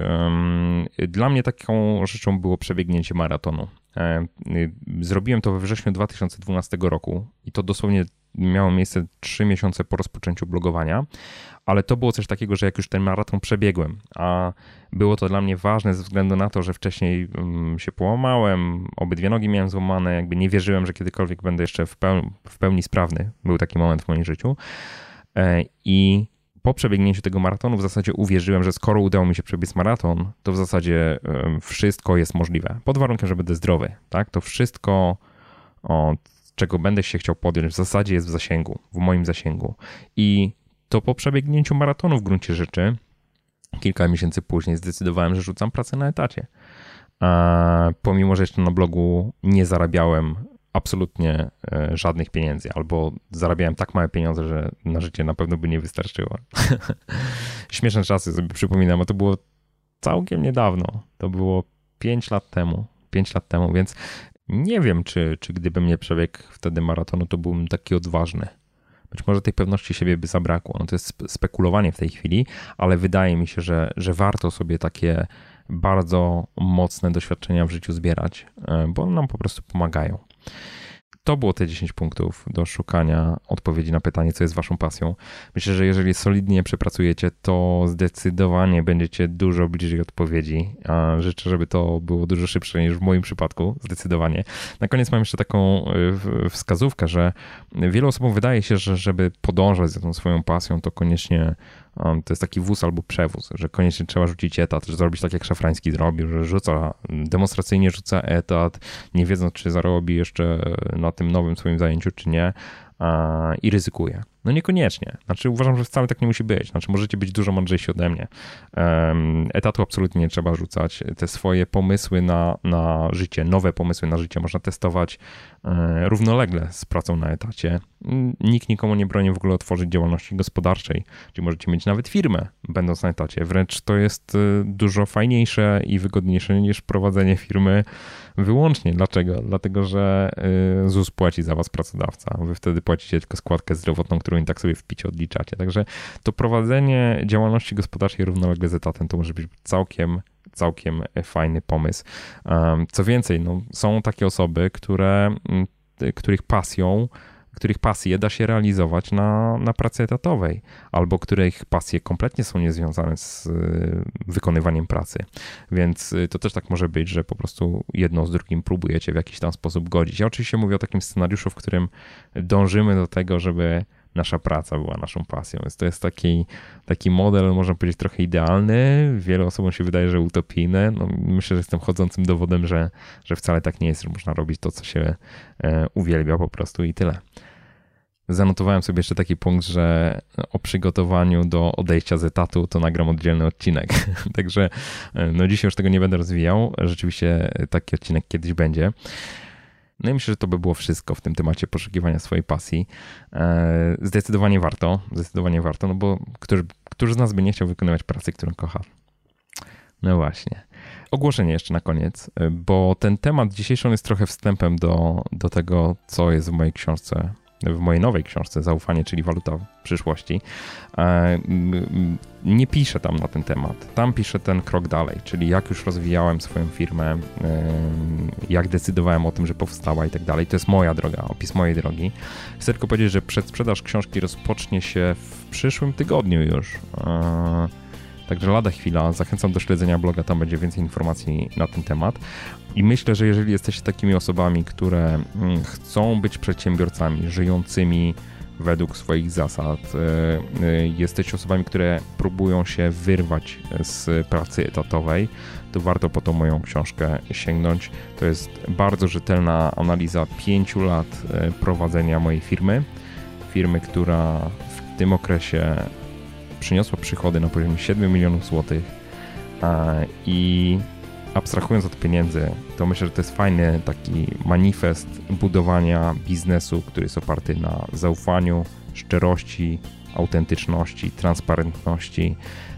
[SPEAKER 1] Dla mnie taką rzeczą było przebiegnięcie maratonu. E, y, zrobiłem to we wrześniu 2012 roku i to dosłownie miało miejsce 3 miesiące po rozpoczęciu blogowania, ale to było coś takiego, że jak już ten maraton przebiegłem, a było to dla mnie ważne ze względu na to, że wcześniej mm, się połamałem, obydwie nogi miałem złamane, jakby nie wierzyłem, że kiedykolwiek będę jeszcze w pełni, w pełni sprawny. Był taki moment w moim życiu. E, I po przebiegnięciu tego maratonu w zasadzie uwierzyłem, że skoro udało mi się przebiec maraton, to w zasadzie wszystko jest możliwe. Pod warunkiem, że będę zdrowy. Tak? To wszystko, o, czego będę się chciał podjąć, w zasadzie jest w zasięgu, w moim zasięgu. I to po przebiegnięciu maratonu w gruncie rzeczy, kilka miesięcy później zdecydowałem, że rzucam pracę na etacie. A pomimo, że jeszcze na blogu nie zarabiałem absolutnie e, żadnych pieniędzy, albo zarabiałem tak małe pieniądze, że na życie na pewno by nie wystarczyło. Śmieszne czasy sobie przypominam, a to było całkiem niedawno. To było 5 lat temu. 5 lat temu, więc nie wiem, czy, czy gdybym nie przebiegł wtedy maratonu, to byłbym taki odważny. Być może tej pewności siebie by zabrakło. No to jest spekulowanie w tej chwili, ale wydaje mi się, że, że warto sobie takie bardzo mocne doświadczenia w życiu zbierać, e, bo nam po prostu pomagają. To było te 10 punktów do szukania odpowiedzi na pytanie, co jest waszą pasją. Myślę, że jeżeli solidnie przepracujecie, to zdecydowanie będziecie dużo bliżej odpowiedzi. A życzę, żeby to było dużo szybsze niż w moim przypadku, zdecydowanie. Na koniec mam jeszcze taką y, wskazówkę, że wielu osobom wydaje się, że żeby podążać za tą swoją pasją, to koniecznie to jest taki wóz albo przewóz, że koniecznie trzeba rzucić etat, że zrobić tak jak Szafrański zrobił, że rzuca, demonstracyjnie rzuca etat, nie wiedząc czy zarobi jeszcze na tym nowym swoim zajęciu czy nie i ryzykuje. No niekoniecznie. Znaczy uważam, że wcale tak nie musi być. Znaczy możecie być dużo mądrzejsi ode mnie. Etatu absolutnie nie trzeba rzucać. Te swoje pomysły na, na życie, nowe pomysły na życie można testować e, równolegle z pracą na etacie. Nikt nikomu nie broni w ogóle otworzyć działalności gospodarczej, gdzie możecie mieć nawet firmę, będąc na etacie. Wręcz to jest e, dużo fajniejsze i wygodniejsze niż prowadzenie firmy wyłącznie. Dlaczego? Dlatego, że e, ZUS płaci za was pracodawca. Wy wtedy płacicie tylko składkę zdrowotną, którą i tak sobie w picie odliczacie. Także to prowadzenie działalności gospodarczej równolegle z etatem to może być całkiem całkiem fajny pomysł. Co więcej, no, są takie osoby, które, mm, których pasją których pasje da się realizować na, na pracy etatowej, albo których pasje kompletnie są niezwiązane z y, wykonywaniem pracy. Więc y, to też tak może być, że po prostu jedno z drugim próbujecie w jakiś tam sposób godzić. Ja oczywiście mówię o takim scenariuszu, w którym dążymy do tego, żeby nasza praca była naszą pasją. Więc to jest taki, taki model, można powiedzieć, trochę idealny. Wielu osobom się wydaje, że utopijny. No, myślę, że jestem chodzącym dowodem, że, że wcale tak nie jest, że można robić to, co się e, uwielbia po prostu i tyle. Zanotowałem sobie jeszcze taki punkt, że o przygotowaniu do odejścia z etatu to nagram oddzielny odcinek. Także no dzisiaj już tego nie będę rozwijał. Rzeczywiście taki odcinek kiedyś będzie. No i myślę, że to by było wszystko w tym temacie poszukiwania swojej pasji. E, zdecydowanie warto, zdecydowanie warto, no bo którzy, którzy z nas by nie chciał wykonywać pracy, którą kocha? No właśnie. Ogłoszenie jeszcze na koniec, e, bo ten temat dzisiejszy on jest trochę wstępem do, do tego, co jest w mojej książce w mojej nowej książce Zaufanie, czyli waluta przyszłości, e, nie piszę tam na ten temat. Tam piszę ten krok dalej, czyli jak już rozwijałem swoją firmę, e, jak decydowałem o tym, że powstała i tak dalej. To jest moja droga, opis mojej drogi. Chcę tylko powiedzieć, że przedsprzedaż książki rozpocznie się w przyszłym tygodniu już. Także lada chwila. Zachęcam do śledzenia bloga, tam będzie więcej informacji na ten temat. I myślę, że jeżeli jesteście takimi osobami, które mm, chcą być przedsiębiorcami, żyjącymi według swoich zasad, e, e, jesteście osobami, które próbują się wyrwać z pracy etatowej, to warto po tą moją książkę sięgnąć. To jest bardzo rzetelna analiza pięciu lat e, prowadzenia mojej firmy. Firmy, która w tym okresie przyniosła przychody na poziomie 7 milionów złotych i abstrahując od pieniędzy, to myślę, że to jest fajny taki manifest budowania biznesu, który jest oparty na zaufaniu, szczerości, autentyczności, transparentności,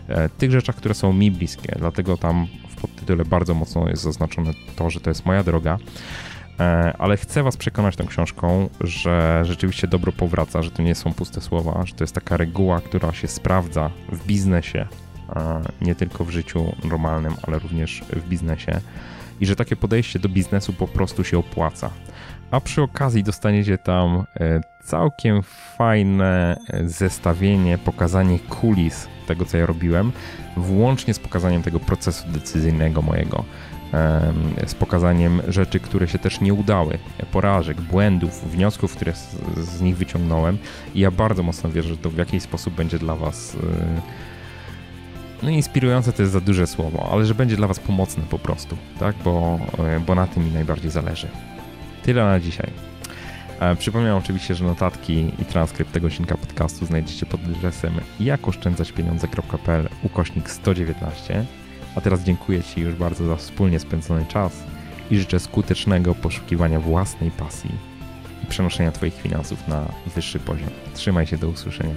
[SPEAKER 1] e, tych rzeczach, które są mi bliskie. Dlatego tam w podtytule bardzo mocno jest zaznaczone to, że to jest moja droga. E, ale chcę Was przekonać tą książką, że rzeczywiście dobro powraca, że to nie są puste słowa, że to jest taka reguła, która się sprawdza w biznesie, nie tylko w życiu normalnym, ale również w biznesie. I że takie podejście do biznesu po prostu się opłaca. A przy okazji dostaniecie tam e, całkiem fajne e, zestawienie, pokazanie kulis tego, co ja robiłem, włącznie z pokazaniem tego procesu decyzyjnego mojego, z pokazaniem rzeczy, które się też nie udały, porażek, błędów, wniosków, które z, nich wyciągnąłem. I ja bardzo mocno wierzę, że to w jakiś sposób będzie dla Was e, no inspirujące to jest za duże słowo, ale że będzie dla Was pomocne po prostu, tak? Bo, e, bo na tym mi najbardziej zależy. Tyle na dzisiaj. E, przypominam oczywiście, że notatki i transkrypt tego odcinka podcastu znajdziecie pod adresem jakoszczędzaćpieniądze.pl ukośnik 119. A teraz dziękuję Ci już bardzo za wspólnie spędzony czas i życzę skutecznego poszukiwania własnej pasji i przenoszenia Twoich finansów na wyższy poziom. Trzymaj się, do usłyszenia.